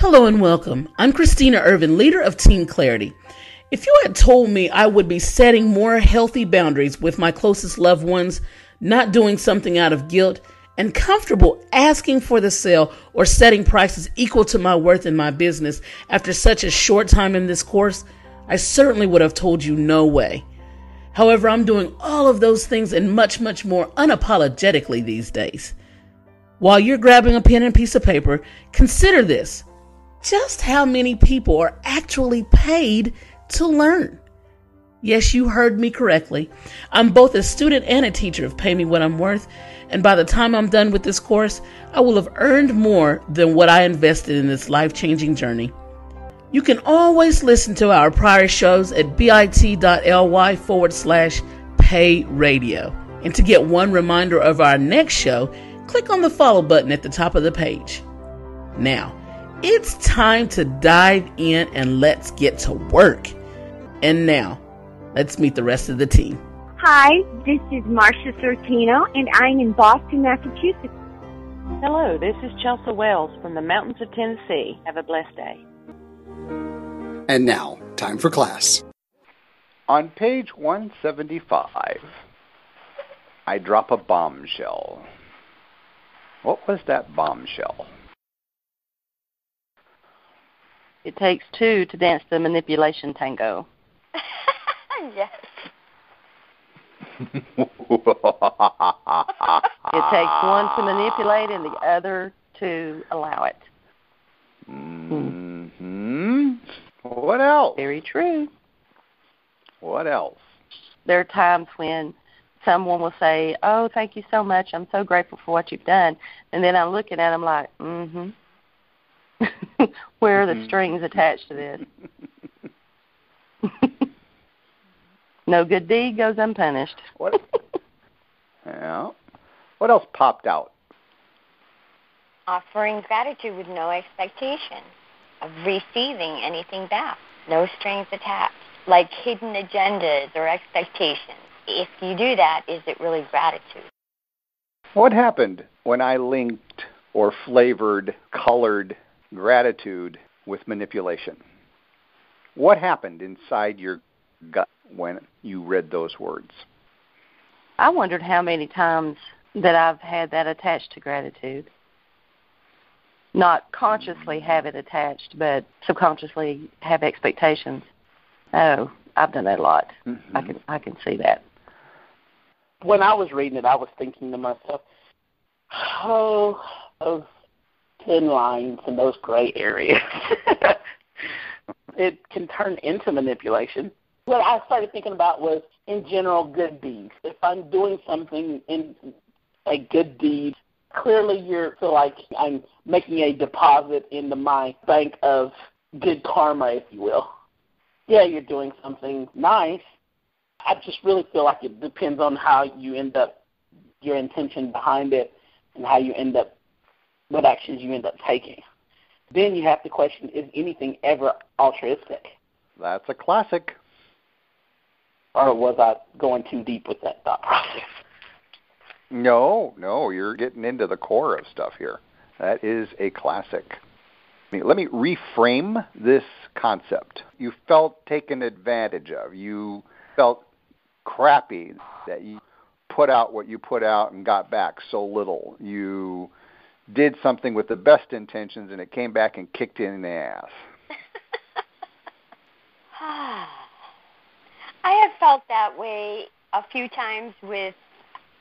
Hello and welcome. I'm Christina Ervin, leader of Team Clarity. If you had told me I would be setting more healthy boundaries with my closest loved ones, not doing something out of guilt, and comfortable asking for the sale or setting prices equal to my worth in my business after such a short time in this course, I certainly would have told you no way. However, I'm doing all of those things and much, much more unapologetically these days. While you're grabbing a pen and piece of paper, consider this just how many people are actually paid to learn. Yes, you heard me correctly. I'm both a student and a teacher of Pay Me What I'm Worth, and by the time I'm done with this course, I will have earned more than what I invested in this life changing journey. You can always listen to our prior shows at bit.ly forward slash pay radio. And to get one reminder of our next show, click on the follow button at the top of the page. Now, it's time to dive in and let's get to work. And now, let's meet the rest of the team. Hi, this is Marcia Sortino, and I'm in Boston, Massachusetts. Hello, this is Chelsea Wells from the mountains of Tennessee. Have a blessed day. And now, time for class. On page 175, I drop a bombshell. What was that bombshell? It takes two to dance the manipulation tango. yes. it takes one to manipulate and the other to allow it. Hmm. What else? Very true. What else? There are times when someone will say, "Oh, thank you so much. I'm so grateful for what you've done," and then I'm looking at them like, "Mm-hmm." Where are the mm-hmm. strings attached to this? no good deed goes unpunished. What? yeah. What else popped out? Offering gratitude with no expectation of receiving anything back. No strings attached. Like hidden agendas or expectations. If you do that, is it really gratitude? What happened when I linked or flavored, colored gratitude with manipulation. What happened inside your gut when you read those words? I wondered how many times that I've had that attached to gratitude. Not consciously have it attached, but subconsciously have expectations. Oh, I've done that a lot. Mm-hmm. I can I can see that. When I was reading it, I was thinking to myself, "Oh, those thin lines and those gray areas. it can turn into manipulation. What I started thinking about was, in general, good deeds. If I'm doing something in a good deed, clearly you feel like I'm making a deposit into my bank of good karma, if you will. Yeah, you're doing something nice. I just really feel like it depends on how you end up, your intention behind it, and how you end up what actions you end up taking. Then you have to question is anything ever altruistic? That's a classic. Or was I going too deep with that thought process? No, no, you're getting into the core of stuff here. That is a classic. Let me reframe this concept. You felt taken advantage of. You felt crappy that you put out what you put out and got back so little. You did something with the best intentions and it came back and kicked in the ass? I have felt that way a few times with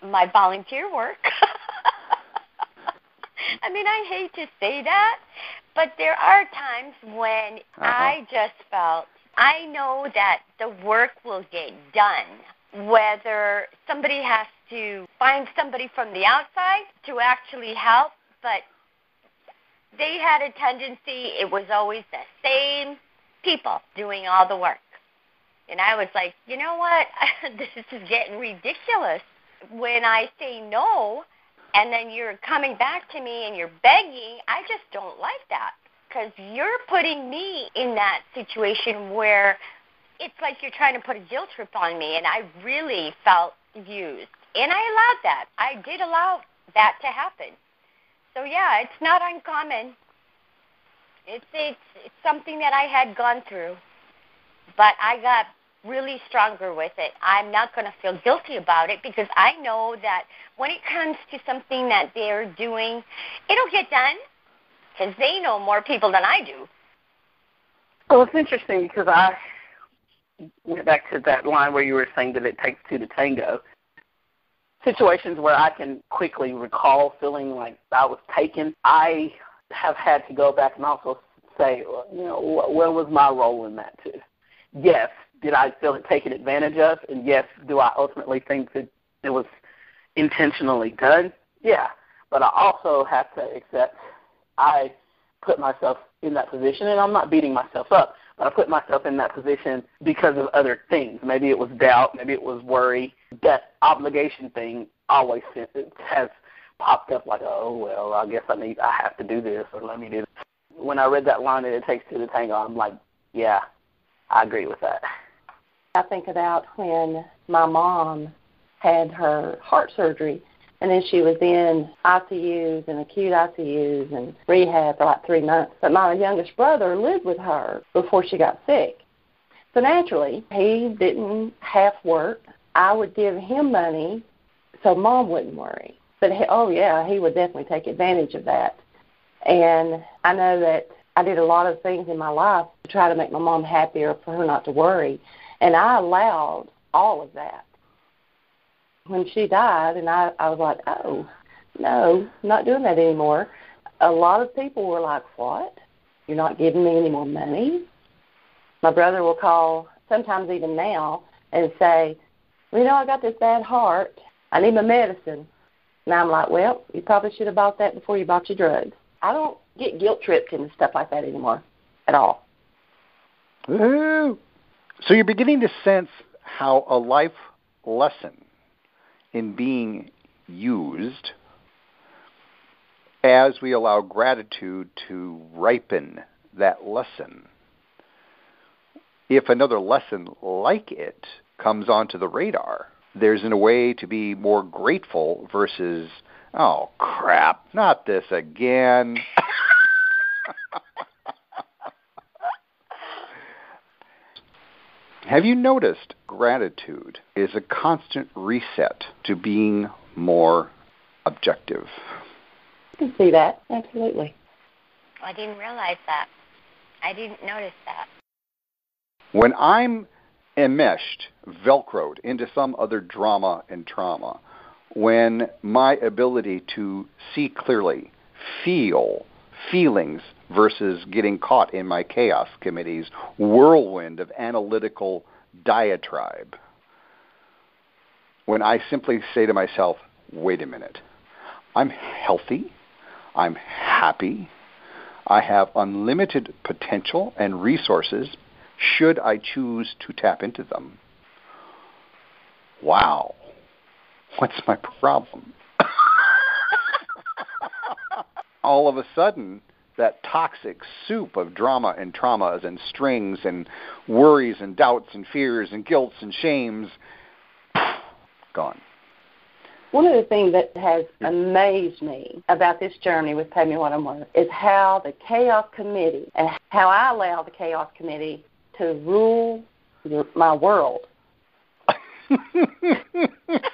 my volunteer work. I mean, I hate to say that, but there are times when uh-huh. I just felt I know that the work will get done, whether somebody has to find somebody from the outside to actually help but they had a tendency, it was always the same people doing all the work. And I was like, you know what? this is getting ridiculous. When I say no, and then you're coming back to me and you're begging, I just don't like that because you're putting me in that situation where it's like you're trying to put a guilt trip on me, and I really felt used. And I allowed that. I did allow that to happen. So yeah, it's not uncommon. It's it's it's something that I had gone through, but I got really stronger with it. I'm not going to feel guilty about it because I know that when it comes to something that they're doing, it'll get done because they know more people than I do. Well, it's interesting because I went back to that line where you were saying that it takes two to tango. Situations where I can quickly recall feeling like I was taken, I have had to go back and also say, you know, where was my role in that too? Yes, did I feel it taken advantage of? And yes, do I ultimately think that it was intentionally done? Yeah. But I also have to accept I put myself in that position, and I'm not beating myself up, but I put myself in that position because of other things. Maybe it was doubt, maybe it was worry. That obligation thing always has popped up like, oh well, I guess I need, I have to do this, or let me do. This. When I read that line that it takes to tango, I'm like, yeah, I agree with that. I think about when my mom had her heart surgery, and then she was in ICUs and acute ICUs and rehab for like three months. But my youngest brother lived with her before she got sick. So naturally, he didn't half work. I would give him money so mom wouldn't worry. But he, oh yeah, he would definitely take advantage of that. And I know that I did a lot of things in my life to try to make my mom happier for her not to worry. And I allowed all of that. When she died, and I, I was like, oh, no, not doing that anymore. A lot of people were like, what? You're not giving me any more money? My brother will call, sometimes even now, and say, well, you know, I got this bad heart. I need my medicine. And I'm like, well, you probably should have bought that before you bought your drugs. I don't get guilt tripped into stuff like that anymore at all. Woo! So you're beginning to sense how a life lesson in being used as we allow gratitude to ripen that lesson. If another lesson like it comes onto the radar, there's in a way to be more grateful versus, oh crap, not this again. Have you noticed gratitude is a constant reset to being more objective? I can see that, absolutely. I didn't realize that. I didn't notice that. When I'm enmeshed, velcroed into some other drama and trauma, when my ability to see clearly, feel feelings versus getting caught in my chaos committee's whirlwind of analytical diatribe. When I simply say to myself, wait a minute, I'm healthy, I'm happy, I have unlimited potential and resources should I choose to tap into them. Wow, what's my problem? All of a sudden, that toxic soup of drama and traumas and strings and worries and doubts and fears and guilts and shames gone. One of the things that has amazed me about this journey with Pay Me What I'm Worth is how the Chaos Committee and how I allow the Chaos Committee to rule my world.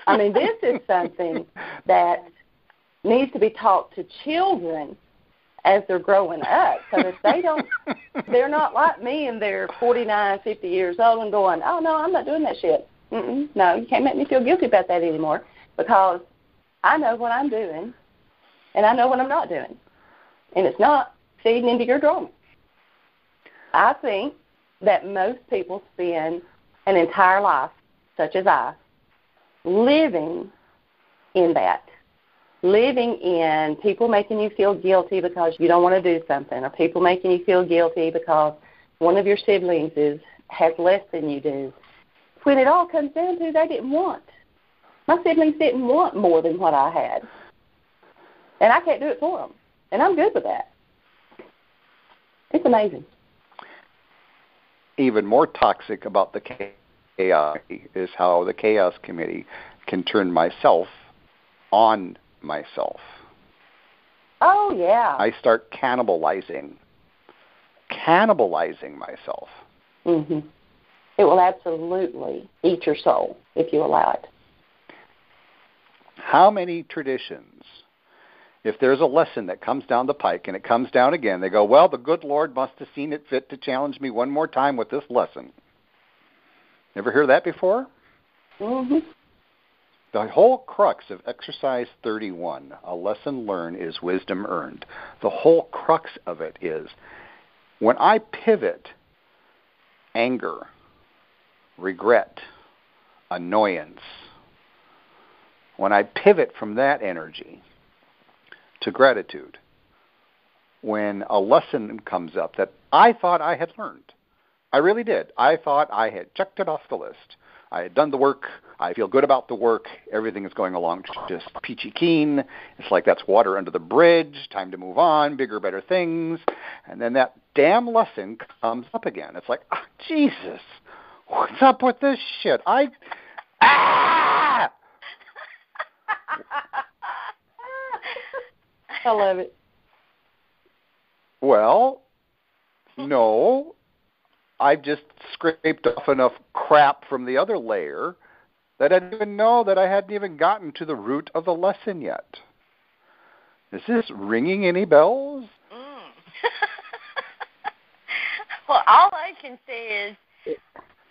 I mean, this is something that needs to be taught to children as they're growing up so that they don't they're not like me and they're 49 50 years old and going oh no i'm not doing that shit Mm-mm, no you can't make me feel guilty about that anymore because i know what i'm doing and i know what i'm not doing and it's not feeding into your drama i think that most people spend an entire life such as i living in that living in people making you feel guilty because you don't want to do something, or people making you feel guilty because one of your siblings is has less than you do. When it all comes down to, they didn't want. My siblings didn't want more than what I had, and I can't do it for them, and I'm good with that. It's amazing. Even more toxic about the chaos is how the chaos committee can turn myself on myself. Oh yeah. I start cannibalizing cannibalizing myself. Mhm. It will absolutely eat your soul if you allow it. How many traditions, if there's a lesson that comes down the pike and it comes down again, they go, Well, the good Lord must have seen it fit to challenge me one more time with this lesson. Ever hear that before? Mhm. The whole crux of exercise 31, a lesson learned is wisdom earned. The whole crux of it is when I pivot anger, regret, annoyance, when I pivot from that energy to gratitude, when a lesson comes up that I thought I had learned, I really did. I thought I had checked it off the list. I had done the work. I feel good about the work. Everything is going along just peachy keen. It's like that's water under the bridge. Time to move on, bigger, better things. And then that damn lesson comes up again. It's like, oh, Jesus, what's up with this shit? I. Ah! I love it. Well, no. I've just scraped off enough crap from the other layer that I didn't even know that I hadn't even gotten to the root of the lesson yet. Is this ringing any bells? Mm. well, all I can say is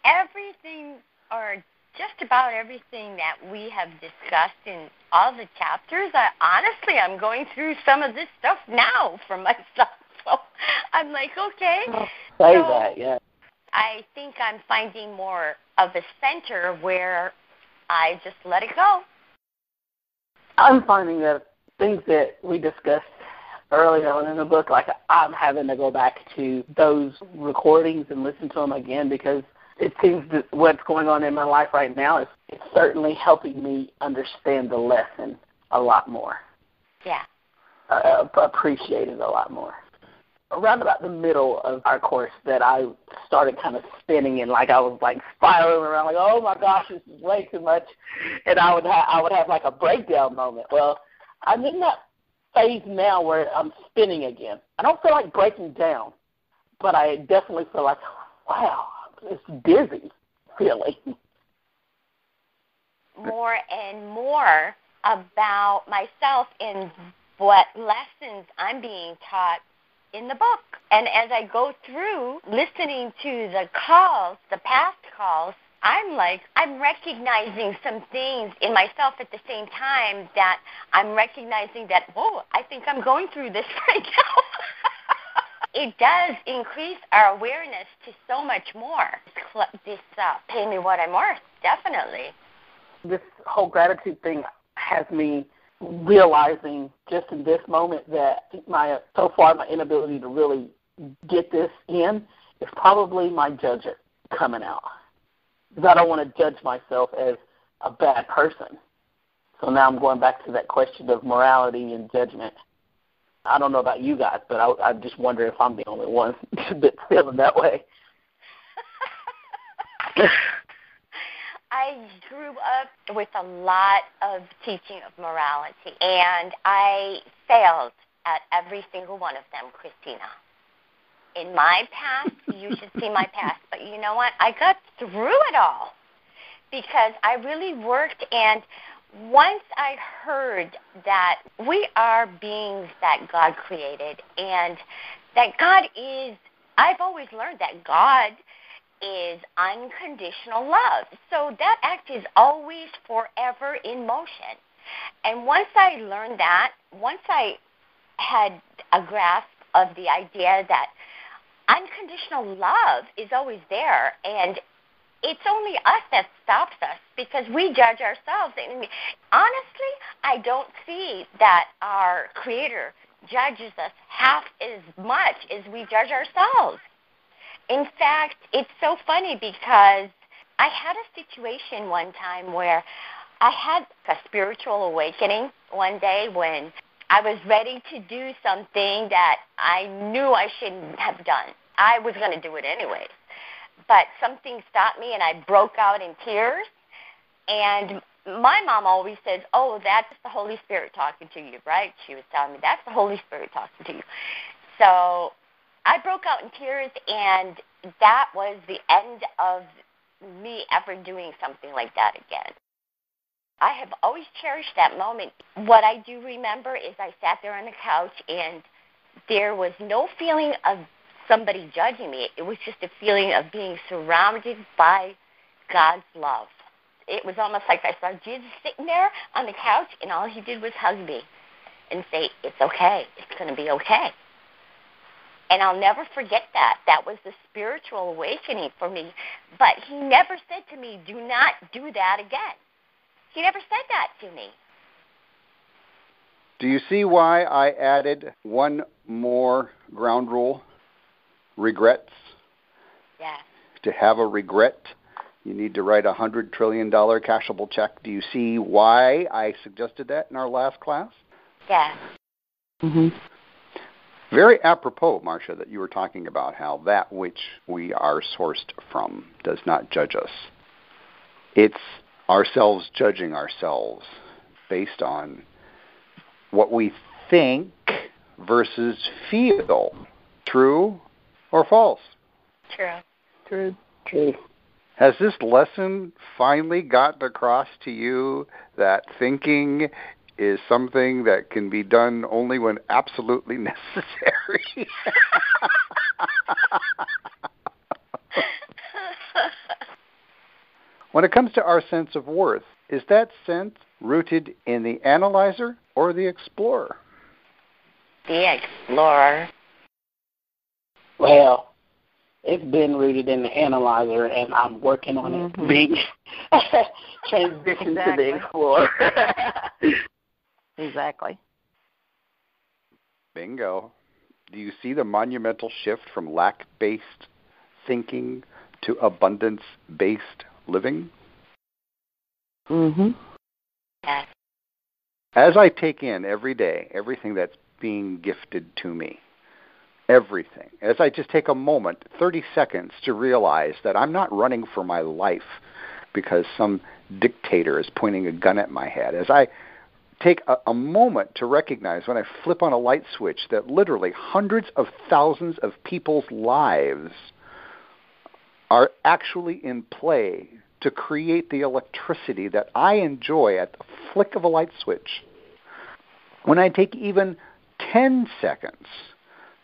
everything, or just about everything that we have discussed in all the chapters, I honestly I'm going through some of this stuff now for myself. So I'm like, okay. Say so that, yeah. I think I'm finding more of a center where I just let it go. I'm finding that things that we discussed earlier on in the book, like I'm having to go back to those recordings and listen to them again because it seems that what's going on in my life right now is it's certainly helping me understand the lesson a lot more. Yeah. Uh, appreciate it a lot more. Around about the middle of our course, that I started kind of spinning and like I was like spiraling around, like oh my gosh, this is way too much, and I would ha- I would have like a breakdown moment. Well, I'm in that phase now where I'm spinning again. I don't feel like breaking down, but I definitely feel like wow, it's dizzy feeling. More and more about myself and what lessons I'm being taught in the book. And as I go through listening to the calls, the past calls, I'm like, I'm recognizing some things in myself at the same time that I'm recognizing that, whoa, I think I'm going through this right now. It does increase our awareness to so much more. This uh, pay me what I'm worth, definitely. This whole gratitude thing has me realizing just in this moment that my so far my inability to really get this in is probably my judgment coming out. Because I don't want to judge myself as a bad person. So now I'm going back to that question of morality and judgment. I don't know about you guys, but I, I just wonder if I'm the only one that's feeling that way. I grew up with a lot of teaching of morality, and I failed at every single one of them, Christina. In my past, you should see my past, but you know what? I got through it all because I really worked, and once I heard that we are beings that God created, and that God is, I've always learned that God is unconditional love. So that act is always forever in motion. And once I learned that, once I had a grasp of the idea that unconditional love is always there and it's only us that stops us because we judge ourselves. And honestly, I don't see that our Creator judges us half as much as we judge ourselves. In fact, it's so funny because I had a situation one time where I had a spiritual awakening one day when I was ready to do something that I knew I shouldn't have done. I was going to do it anyways. But something stopped me and I broke out in tears. And my mom always says, Oh, that's the Holy Spirit talking to you, right? She was telling me, That's the Holy Spirit talking to you. So I broke out in tears, and that was the end of me ever doing something like that again. I have always cherished that moment. What I do remember is I sat there on the couch and there was no feeling of somebody judging me. It was just a feeling of being surrounded by God's love. It was almost like I saw Jesus sitting there on the couch and all he did was hug me and say, It's okay. It's going to be okay. And I'll never forget that. That was the spiritual awakening for me. But he never said to me, Do not do that again. He never said that to me. Do you see why I added one more ground rule? Regrets. Yeah. To have a regret, you need to write a hundred trillion dollar cashable check. Do you see why I suggested that in our last class? Yeah. Mhm. Very apropos, Marcia, that you were talking about how that which we are sourced from does not judge us. It's ourselves judging ourselves based on what we think versus feel. True or false? True. True. True. Has this lesson finally gotten across to you that thinking is something that can be done only when absolutely necessary? when it comes to our sense of worth, is that sense rooted in the analyzer or the explorer? The explorer. Well, it's been rooted in the analyzer, and I'm working on it being transition to the explorer. Exactly. Bingo. Do you see the monumental shift from lack based thinking to abundance based living? Mhm. Yes. As I take in every day everything that's being gifted to me, everything, as I just take a moment, 30 seconds, to realize that I'm not running for my life because some dictator is pointing a gun at my head, as I take a, a moment to recognize when I flip on a light switch that literally hundreds of thousands of people's lives are actually in play to create the electricity that I enjoy at the flick of a light switch. When I take even 10 seconds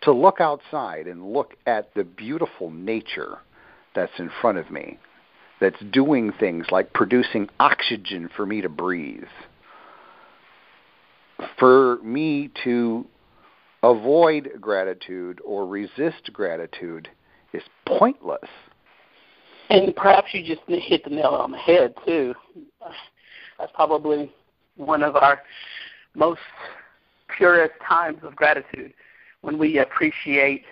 to look outside and look at the beautiful nature that's in front of me, that's doing things like producing oxygen for me to breathe, for me to avoid gratitude or resist gratitude is pointless. and perhaps you just hit the nail on the head too. That's probably one of our most purest times of gratitude when we appreciate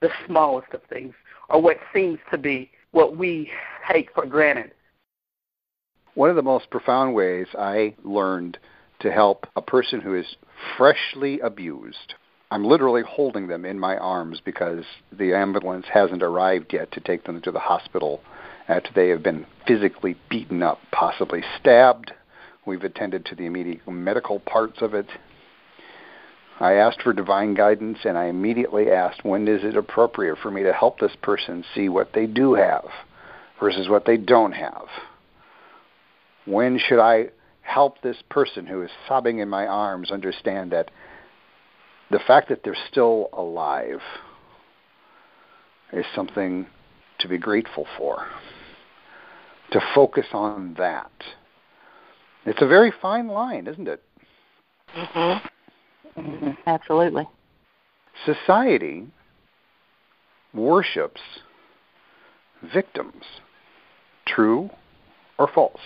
the smallest of things or what seems to be what we take for granted. One of the most profound ways I learned to help a person who is freshly abused. I'm literally holding them in my arms because the ambulance hasn't arrived yet to take them to the hospital after they have been physically beaten up, possibly stabbed. We've attended to the immediate medical parts of it. I asked for divine guidance and I immediately asked when is it appropriate for me to help this person see what they do have versus what they don't have. When should I help this person who is sobbing in my arms understand that the fact that they're still alive is something to be grateful for? To focus on that. It's a very fine line, isn't it? Mhm. Mm-hmm. Absolutely. Society worships victims. True or false?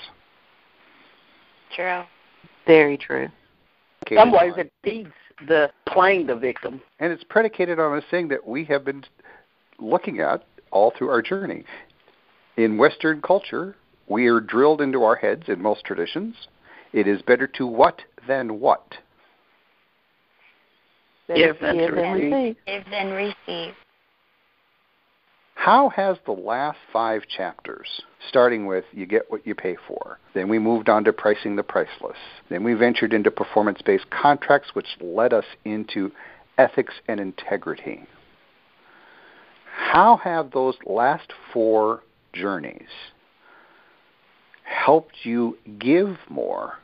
True. Very true. In some ways, it feeds the playing the victim. and it's predicated on a thing that we have been looking at all through our journey. In Western culture, we are drilled into our heads in most traditions. It is better to what than what. Give than to Give and receive. receive. Give then receive. How has the last five chapters, starting with you get what you pay for, then we moved on to pricing the priceless, then we ventured into performance based contracts, which led us into ethics and integrity. How have those last four journeys helped you give more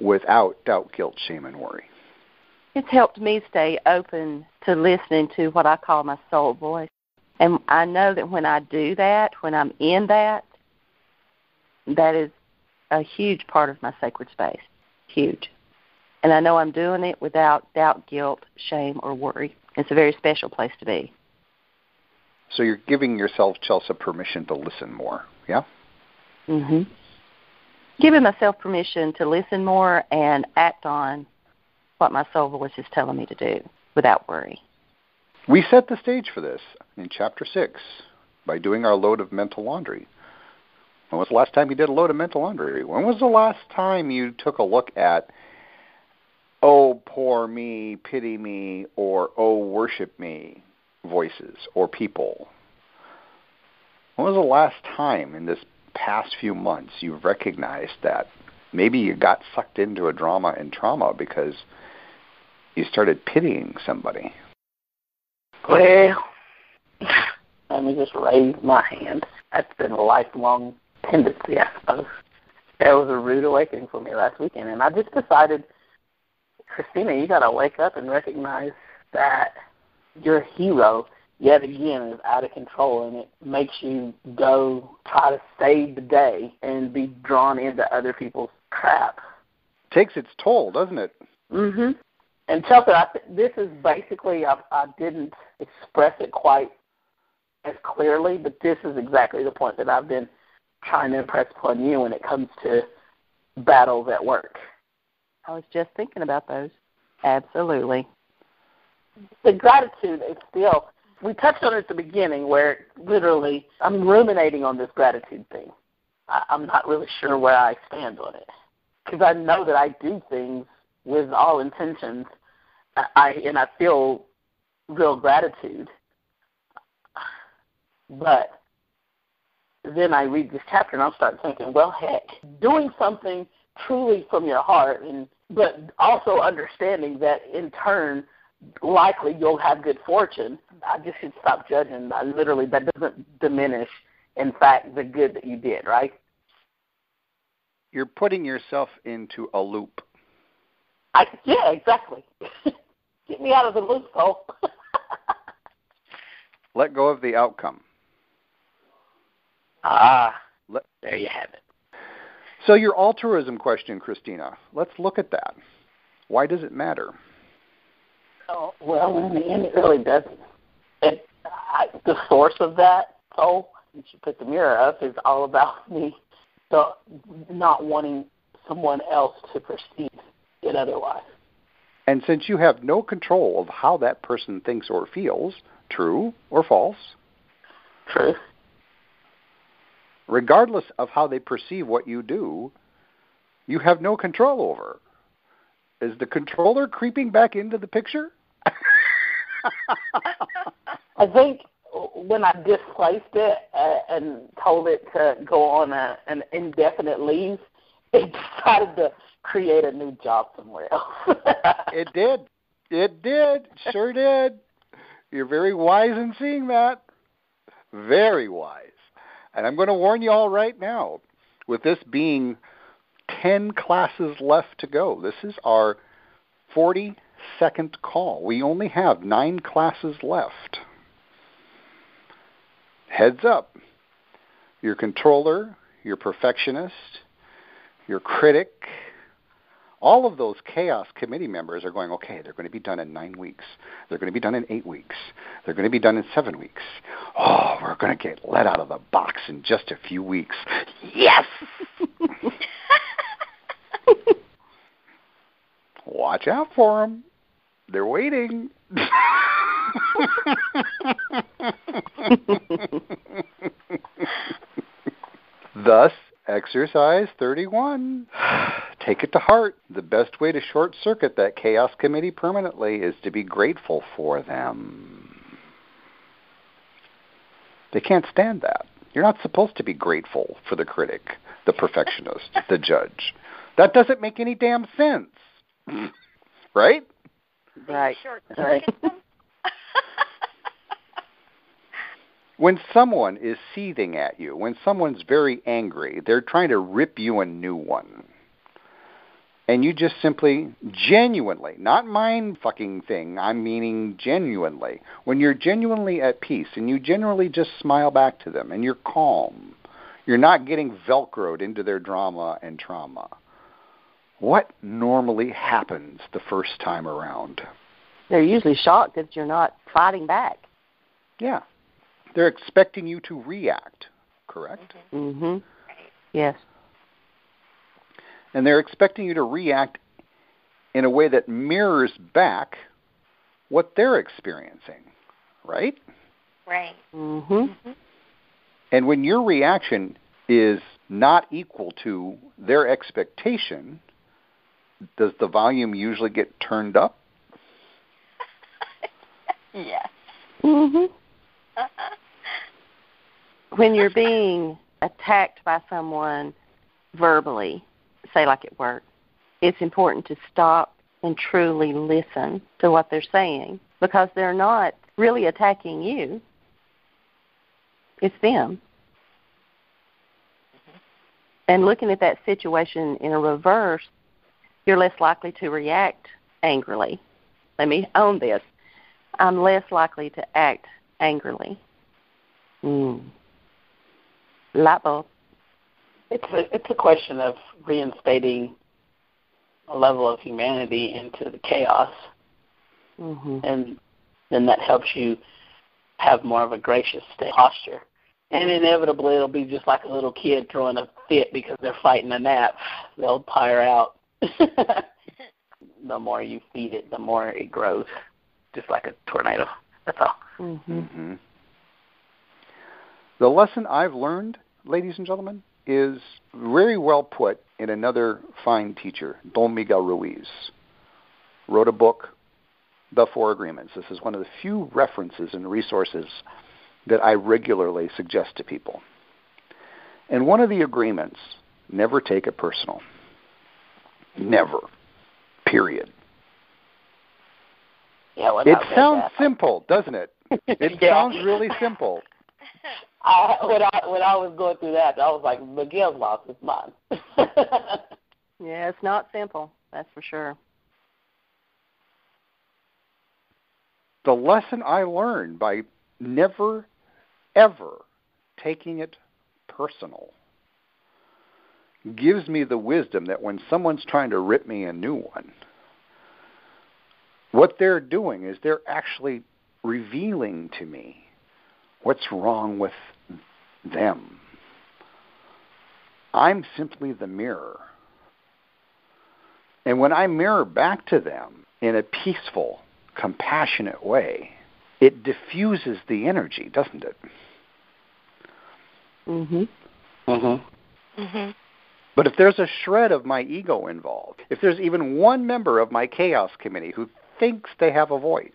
without doubt, guilt, shame, and worry? It's helped me stay open to listening to what I call my soul voice. And I know that when I do that, when I'm in that, that is a huge part of my sacred space. Huge. And I know I'm doing it without doubt, guilt, shame, or worry. It's a very special place to be. So you're giving yourself, Chelsea, permission to listen more, yeah? Mhm. Giving myself permission to listen more and act on what my soul voice is telling me to do without worry. We set the stage for this in chapter 6 by doing our load of mental laundry. When was the last time you did a load of mental laundry? When was the last time you took a look at, oh, poor me, pity me, or oh, worship me voices or people? When was the last time in this past few months you've recognized that maybe you got sucked into a drama and trauma because you started pitying somebody? Well, let me just raise my hand. That's been a lifelong tendency, I suppose. That was a rude awakening for me last weekend, and I just decided, Christina, you got to wake up and recognize that your hero yet again is out of control, and it makes you go try to save the day and be drawn into other people's crap. Takes its toll, doesn't it? Mhm. And Chelsea, I th- this is basically I, I didn't express it quite as clearly, but this is exactly the point that I've been trying to impress upon you when it comes to battles at work. I was just thinking about those. Absolutely. The gratitude is still we touched on it at the beginning where literally I'm ruminating on this gratitude thing. I, I'm not really sure where I stand on it because I know that I do things with all intentions. I, I and I feel real gratitude, but then I read this chapter and I'll start thinking, well, heck, doing something truly from your heart, and but also understanding that in turn likely you'll have good fortune. I just should stop judging. I literally, that doesn't diminish, in fact, the good that you did, right? You're putting yourself into a loop. I, yeah, exactly. Get me out of the loop, Cole. Let go of the outcome. Ah, Let, there you have it. so your altruism question, Christina. Let's look at that. Why does it matter? Oh, well, in the end, it really doesn't. It, I, the source of that, oh, that you put the mirror up, is all about me the, not wanting someone else to perceive otherwise. And since you have no control of how that person thinks or feels, true or false, True. regardless of how they perceive what you do, you have no control over. Is the controller creeping back into the picture? I think when I displaced it uh, and told it to go on a, an indefinite leave, it decided to create a new job somewhere else. it did. It did. Sure did. You're very wise in seeing that. Very wise. And I'm going to warn you all right now with this being 10 classes left to go. This is our 42nd call. We only have nine classes left. Heads up. Your controller, your perfectionist, your critic, all of those chaos committee members are going, okay, they're going to be done in nine weeks. They're going to be done in eight weeks. They're going to be done in seven weeks. Oh, we're going to get let out of the box in just a few weeks. Yes! Watch out for them. They're waiting. Thus, exercise 31. Take it to heart. The best way to short circuit that chaos committee permanently is to be grateful for them. They can't stand that. You're not supposed to be grateful for the critic, the perfectionist, the judge. That doesn't make any damn sense. right? Right. Short Right. circuit when someone is seething at you, when someone's very angry, they're trying to rip you a new one. And you just simply, genuinely, not mind fucking thing, I'm meaning genuinely, when you're genuinely at peace and you genuinely just smile back to them and you're calm, you're not getting velcroed into their drama and trauma. What normally happens the first time around? They're usually shocked that you're not fighting back. Yeah. They're expecting you to react, correct? Mm-hmm. Yes. And they're expecting you to react in a way that mirrors back what they're experiencing, right? Right. Mhm. And when your reaction is not equal to their expectation, does the volume usually get turned up? Yes. Mhm. When you're being attacked by someone verbally, say like at work, it's important to stop and truly listen to what they're saying because they're not really attacking you. It's them. And looking at that situation in a reverse, you're less likely to react angrily. Let me own this. I'm less likely to act angrily. Mm. Light bulb. It's a it's a question of reinstating a level of humanity into the chaos, Mm-hmm. and then that helps you have more of a gracious state posture. And inevitably, it'll be just like a little kid throwing a fit because they're fighting a nap. They'll tire out. the more you feed it, the more it grows, just like a tornado. That's all. Mm-hmm. hmm The lesson I've learned, ladies and gentlemen, is very well put in another fine teacher, Don Miguel Ruiz. Wrote a book, The Four Agreements. This is one of the few references and resources that I regularly suggest to people. And one of the agreements, never take it personal. Never. Period. Yeah, It sounds simple, doesn't it? It Yeah. sounds really simple. I, when I when I was going through that, I was like, Miguel's loss is mine. Yeah, it's not simple. That's for sure. the lesson I learned by never, ever taking it personal gives me the wisdom that when someone's trying to rip me a new one, what they're doing is they're actually revealing to me what's wrong with them. I'm simply the mirror. And when I mirror back to them in a peaceful, compassionate way, it diffuses the energy, doesn't it? Mhm. mhm. Mhm. But if there's a shred of my ego involved, if there's even one member of my chaos committee who thinks they have a voice,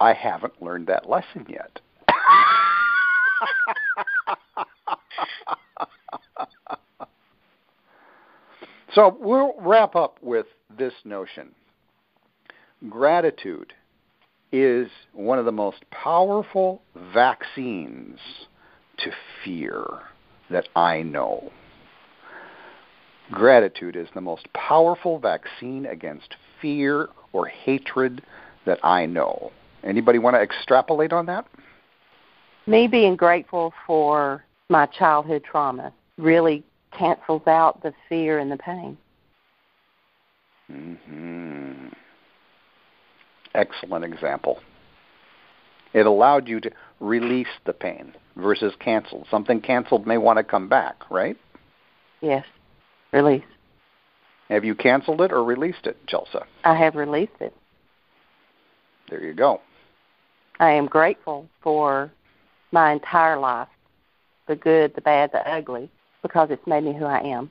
I haven't learned that lesson yet. So we'll wrap up with this notion. Gratitude is one of the most powerful vaccines to fear that I know. Gratitude is the most powerful vaccine against fear or hatred that I know. Anybody want to extrapolate on that? Me being grateful for my childhood trauma really cancels out the fear and the pain. hmm Excellent example. It allowed you to release the pain versus cancel. Something canceled may want to come back, right? Yes. Release. Have you canceled it or released it, Chelsea? I have released it. There you go. I am grateful for my entire life, the good, the bad, the ugly, because it's made me who I am.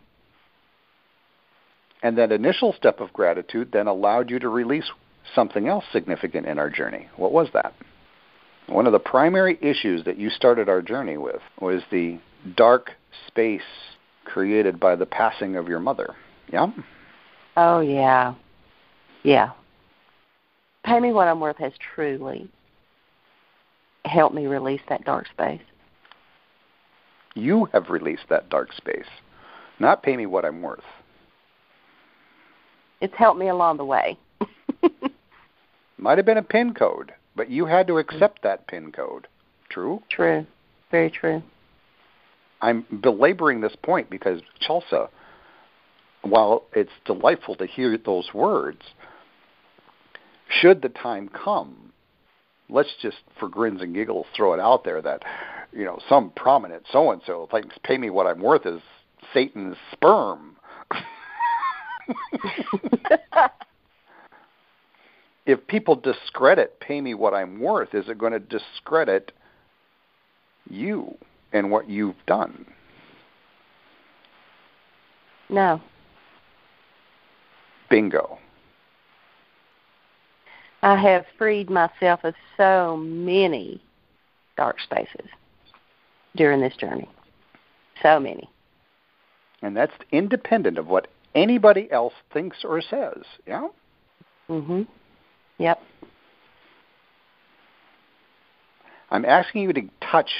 And that initial step of gratitude then allowed you to release something else significant in our journey. What was that? One of the primary issues that you started our journey with was the dark space created by the passing of your mother. Yeah? Oh, yeah. Yeah. Pay Me What I'm Worth has truly helped me release that dark space. You have released that dark space, not pay me what I'm worth. It's helped me along the way. Might have been a pin code, but you had to accept that pin code. True? True. Very true. I'm belaboring this point because Chelsea, while it's delightful to hear those words, should the time come, let's just, for grins and giggles, throw it out there that, you know, some prominent so and so thinks pay me what I'm worth is Satan's sperm. if people discredit pay me what I'm worth, is it going to discredit you and what you've done? No. Bingo. I have freed myself of so many dark spaces during this journey. So many. And that's independent of what anybody else thinks or says, yeah? Mhm. Yep. I'm asking you to touch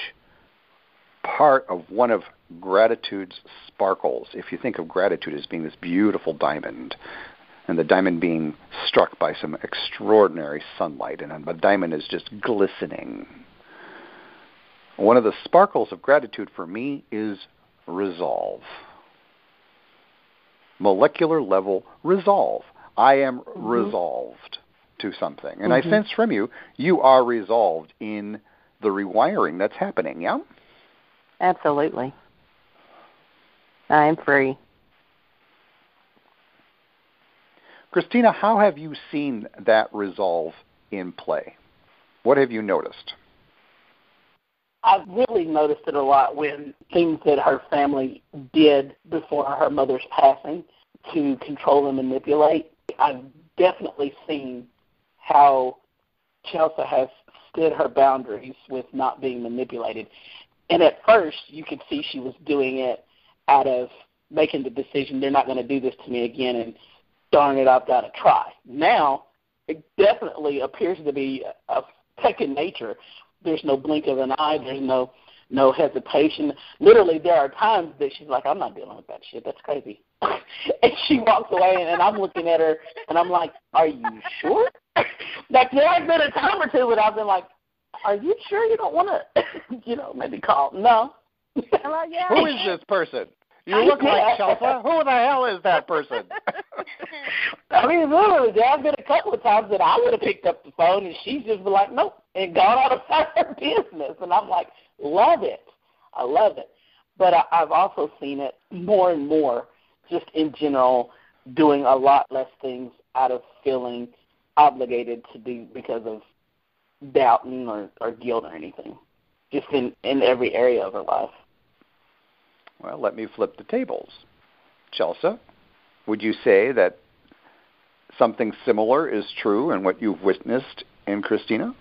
part of one of gratitude's sparkles. If you think of gratitude as being this beautiful diamond, and the diamond being struck by some extraordinary sunlight, and the diamond is just glistening. One of the sparkles of gratitude for me is resolve. Molecular level resolve. I am mm-hmm. resolved to something. And mm-hmm. I sense from you, you are resolved in the rewiring that's happening, yeah? Absolutely. I am free. Christina, how have you seen that resolve in play? What have you noticed? I've really noticed it a lot when things that her family did before her mother's passing to control and manipulate. I've definitely seen how Chelsea has stood her boundaries with not being manipulated. And at first, you could see she was doing it out of making the decision they're not going to do this to me again, and darn it, I've got to try. Now, it definitely appears to be a second nature. There's no blink of an eye. There's no no hesitation. Literally, there are times that she's like, "I'm not dealing with that shit. That's crazy," and she walks away, and, and I'm looking at her, and I'm like, "Are you sure?" like there has been a time or two when I've been like, "Are you sure you don't want to, you know, maybe call?" No. I'm yeah. Who is this person? You look like Chelsea. Who the hell is that person? I mean, literally, there have been a couple of times that I would have picked up the phone and she's just been like, nope, and gone on about her business. And I'm like, love it. I love it. But I, I've also seen it more and more, just in general, doing a lot less things out of feeling obligated to do because of doubting or, or guilt or anything, just in, in every area of her life. Well, let me flip the tables. Chelsea, would you say that something similar is true in what you've witnessed in Christina?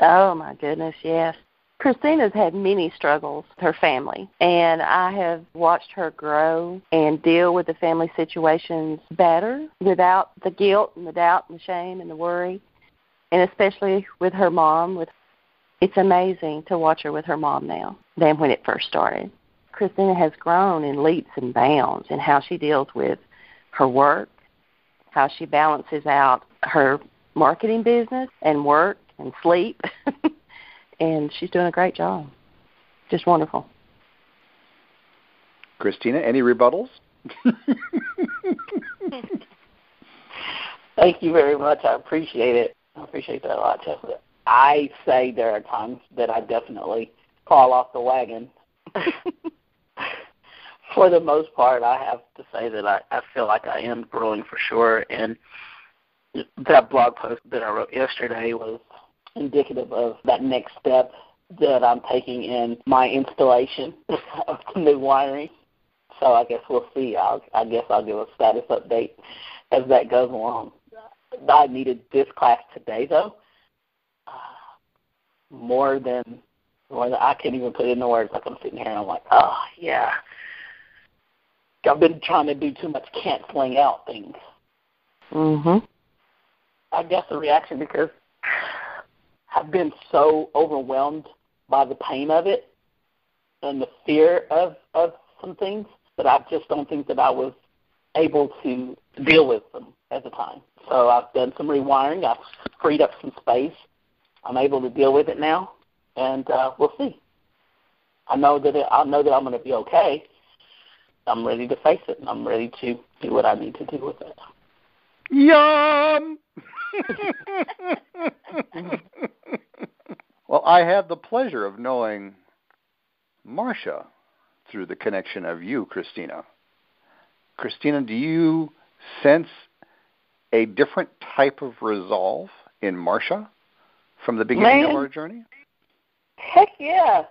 Oh, my goodness, yes. Christina's had many struggles with her family, and I have watched her grow and deal with the family situations better without the guilt and the doubt and the shame and the worry, and especially with her mom. With it's amazing to watch her with her mom now than when it first started. Christina has grown in leaps and bounds in how she deals with her work, how she balances out her marketing business and work and sleep. and she's doing a great job. Just wonderful. Christina, any rebuttals? Thank you very much. I appreciate it. I appreciate that a lot, Jessica. I say there are times that I definitely fall off the wagon. for the most part, I have to say that I, I feel like I am growing for sure. And that blog post that I wrote yesterday was indicative of that next step that I'm taking in my installation of the new wiring. So I guess we'll see. I'll, I guess I'll give a status update as that goes along. I needed this class today, though, uh, more than more than I can't even put into words. Like I'm sitting here and I'm like, oh yeah, I've been trying to do too much canceling out things. Mhm. I guess the reaction because I've been so overwhelmed by the pain of it and the fear of of some things that I just don't think that I was able to deal with them at the time. So I've done some rewiring. I've freed up some space. I'm able to deal with it now, and uh, we'll see. I know that it, I know that I'm going to be okay. I'm ready to face it, and I'm ready to do what I need to do with it. Yum. well, I have the pleasure of knowing Marcia through the connection of you, Christina. Christina, do you sense a different type of resolve in Marcia from the beginning Man. of our journey? Heck yeah,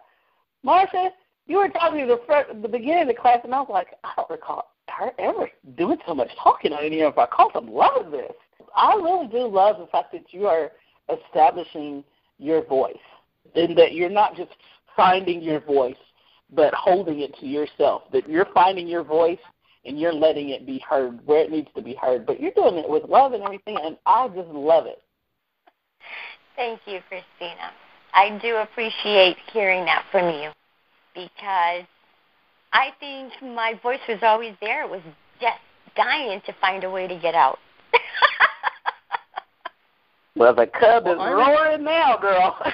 Marcia, you were talking to the front, the beginning of the class, and I was like, I don't recall her ever doing so much talking on here. If I call some love this, I really do love the fact that you are establishing your voice, and that you're not just finding your voice, but holding it to yourself. That you're finding your voice and you're letting it be heard where it needs to be heard. But you're doing it with love and everything, and I just love it. Thank you, Christina. I do appreciate hearing that from you because I think my voice was always there. It was just dying to find a way to get out. Well, the cub Well, is I- roaring now, girl.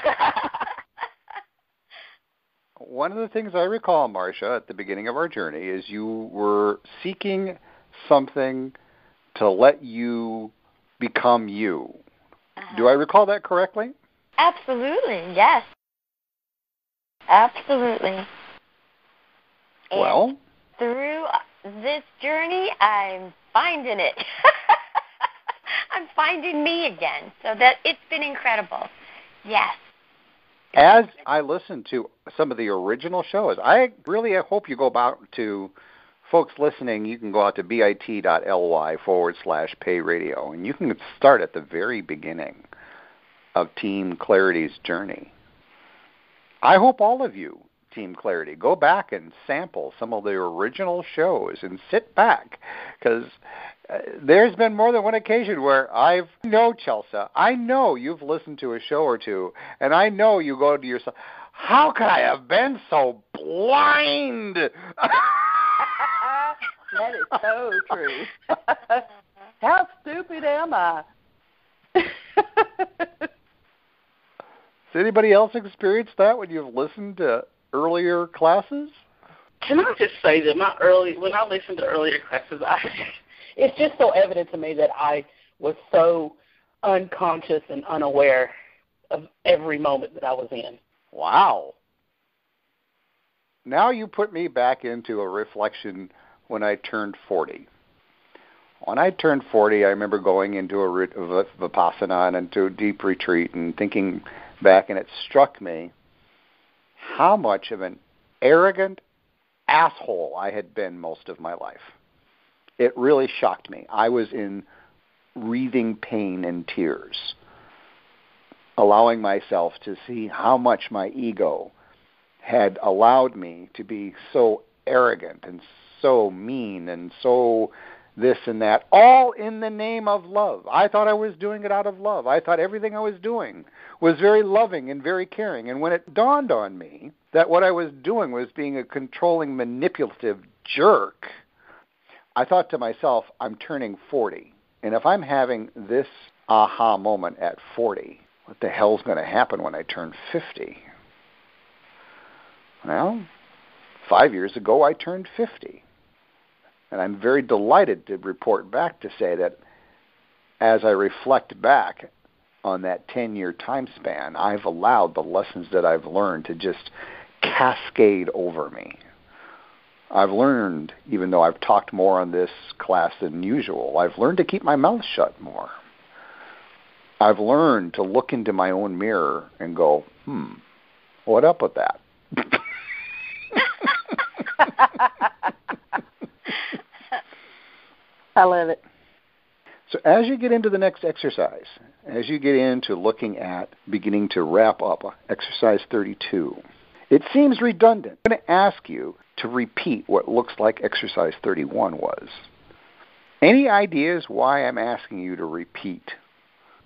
One of the things I recall, Marcia, at the beginning of our journey is you were seeking something to let you become you. Do uh-huh. I recall that correctly? Absolutely, yes. Absolutely. And Well, through this journey, I'm finding it. I'm finding me again. So that it's been incredible. Yes. as I listen to some of the original shows, I really hope you go back to folks listening. You can go out to bit.ly forward slash pay radio, and you can start at the very beginning of Team Clarity's journey. I hope all of you, Team Clarity, go back and sample some of the original shows and sit back because uh, there's been more than one occasion where I've know Chelsea, I know you've listened to a show or two, and I know you go to yourself, how could I have been so blind? that is so true. How stupid am I? Has anybody else experienced that when you've listened to earlier classes? Can I just say that my early when I listened to earlier classes, I it's just so evident to me that I was so unconscious and unaware of every moment that I was in. Wow. Now you put me back into a reflection when I turned 40. When I turned 40, I remember going into a vipassana and into a deep retreat and thinking back, and it struck me how much of an arrogant asshole I had been most of my life. It really shocked me. I was in wreathing pain and tears, allowing myself to see how much my ego had allowed me to be so arrogant and so mean and so this and that, all in the name of love. I thought I was doing it out of love. I thought everything I was doing was very loving and very caring. And when it dawned on me that what I was doing was being a controlling, manipulative jerk, I thought to myself, I'm turning 40. And if I'm having this aha moment at 40, what the hell's going to happen when I turn 50? Well, five years ago I turned 50. And I'm very delighted to report back to say that as I reflect back on that 10 year time span, I've allowed the lessons that I've learned to just cascade over me. I've learned, even though I've talked more on this class than usual, I've learned to keep my mouth shut more. I've learned to look into my own mirror and go, hmm, what up with that? I love it. So as you get into the next exercise, as you get into looking at beginning to wrap up exercise 32, it seems redundant. I'm going to ask you to repeat what looks like exercise 31 was. Any ideas why I'm asking you to repeat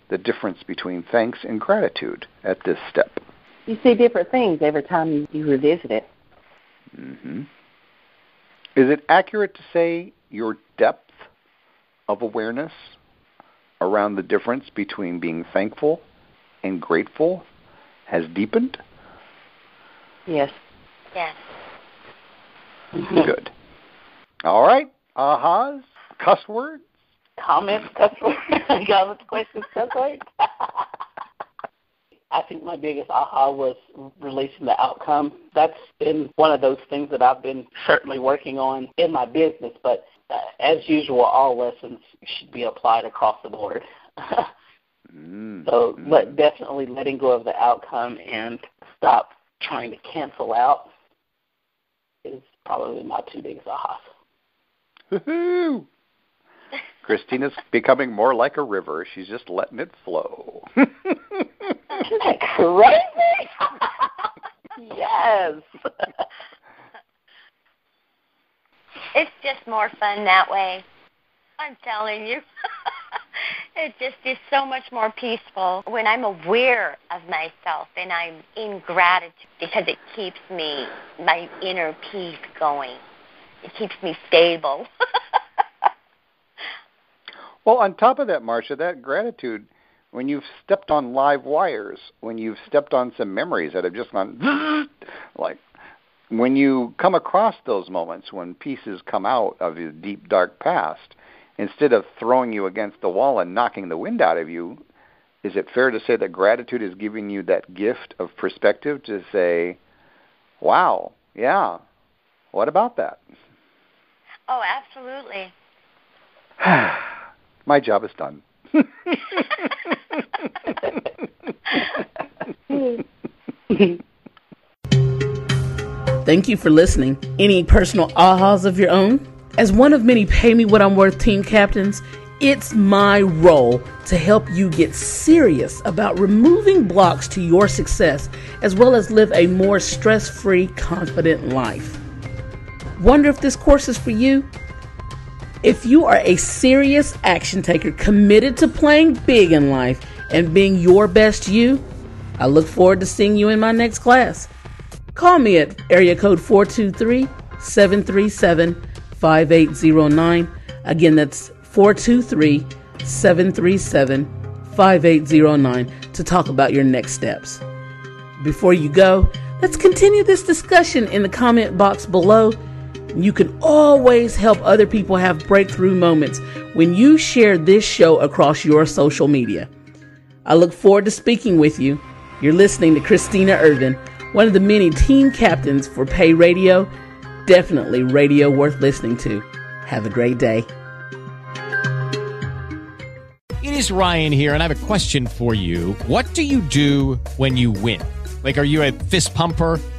the difference between thanks and gratitude at this step? You see different things every time you revisit it. Mm-hmm. Is it accurate to say your depth of awareness around the difference between being thankful and grateful has deepened? Yes. Yes. Mm-hmm. Good. All right. Ahas, cuss words. Comments, cuss words, comments, questions, cuss words. I think my biggest aha was releasing the outcome. That's been one of those things that I've been certainly working on in my business, but uh, as usual, all lessons should be applied across the board. mm, so, but definitely letting go of the outcome and stop trying to cancel out is probably my two biggest ahas. Woohoo! Christina's becoming more like a river. She's just letting it flow. Isn't that crazy? yes. It's just more fun that way. I'm telling you. it just is so much more peaceful when I'm aware of myself and I'm in gratitude because it keeps me, my inner peace going. It keeps me stable. well, on top of that, Marcia, that gratitude, when you've stepped on live wires, when you've stepped on some memories that have just gone like when you come across those moments when pieces come out of your deep dark past, instead of throwing you against the wall and knocking the wind out of you, is it fair to say that gratitude is giving you that gift of perspective to say, "Wow, yeah, what about that?" Oh, absolutely. My job is done. Thank you for listening. Any personal ahas of your own? As one of many Pay Me What I'm Worth team captains, it's my role to help you get serious about removing blocks to your success as well as live a more stress free, confident life. Wonder if this course is for you? If you are a serious action taker committed to playing big in life and being your best you, I look forward to seeing you in my next class. Call me at area code 423 737 5809. Again, that's 423 737 5809 to talk about your next steps. Before you go, let's continue this discussion in the comment box below. You can always help other people have breakthrough moments when you share this show across your social media. I look forward to speaking with you. You're listening to Christina Ervin, one of the many team captains for Pay Radio. Definitely radio worth listening to. Have a great day. It is Ryan here, and I have a question for you. What do you do when you win? Like, are you a fist pumper?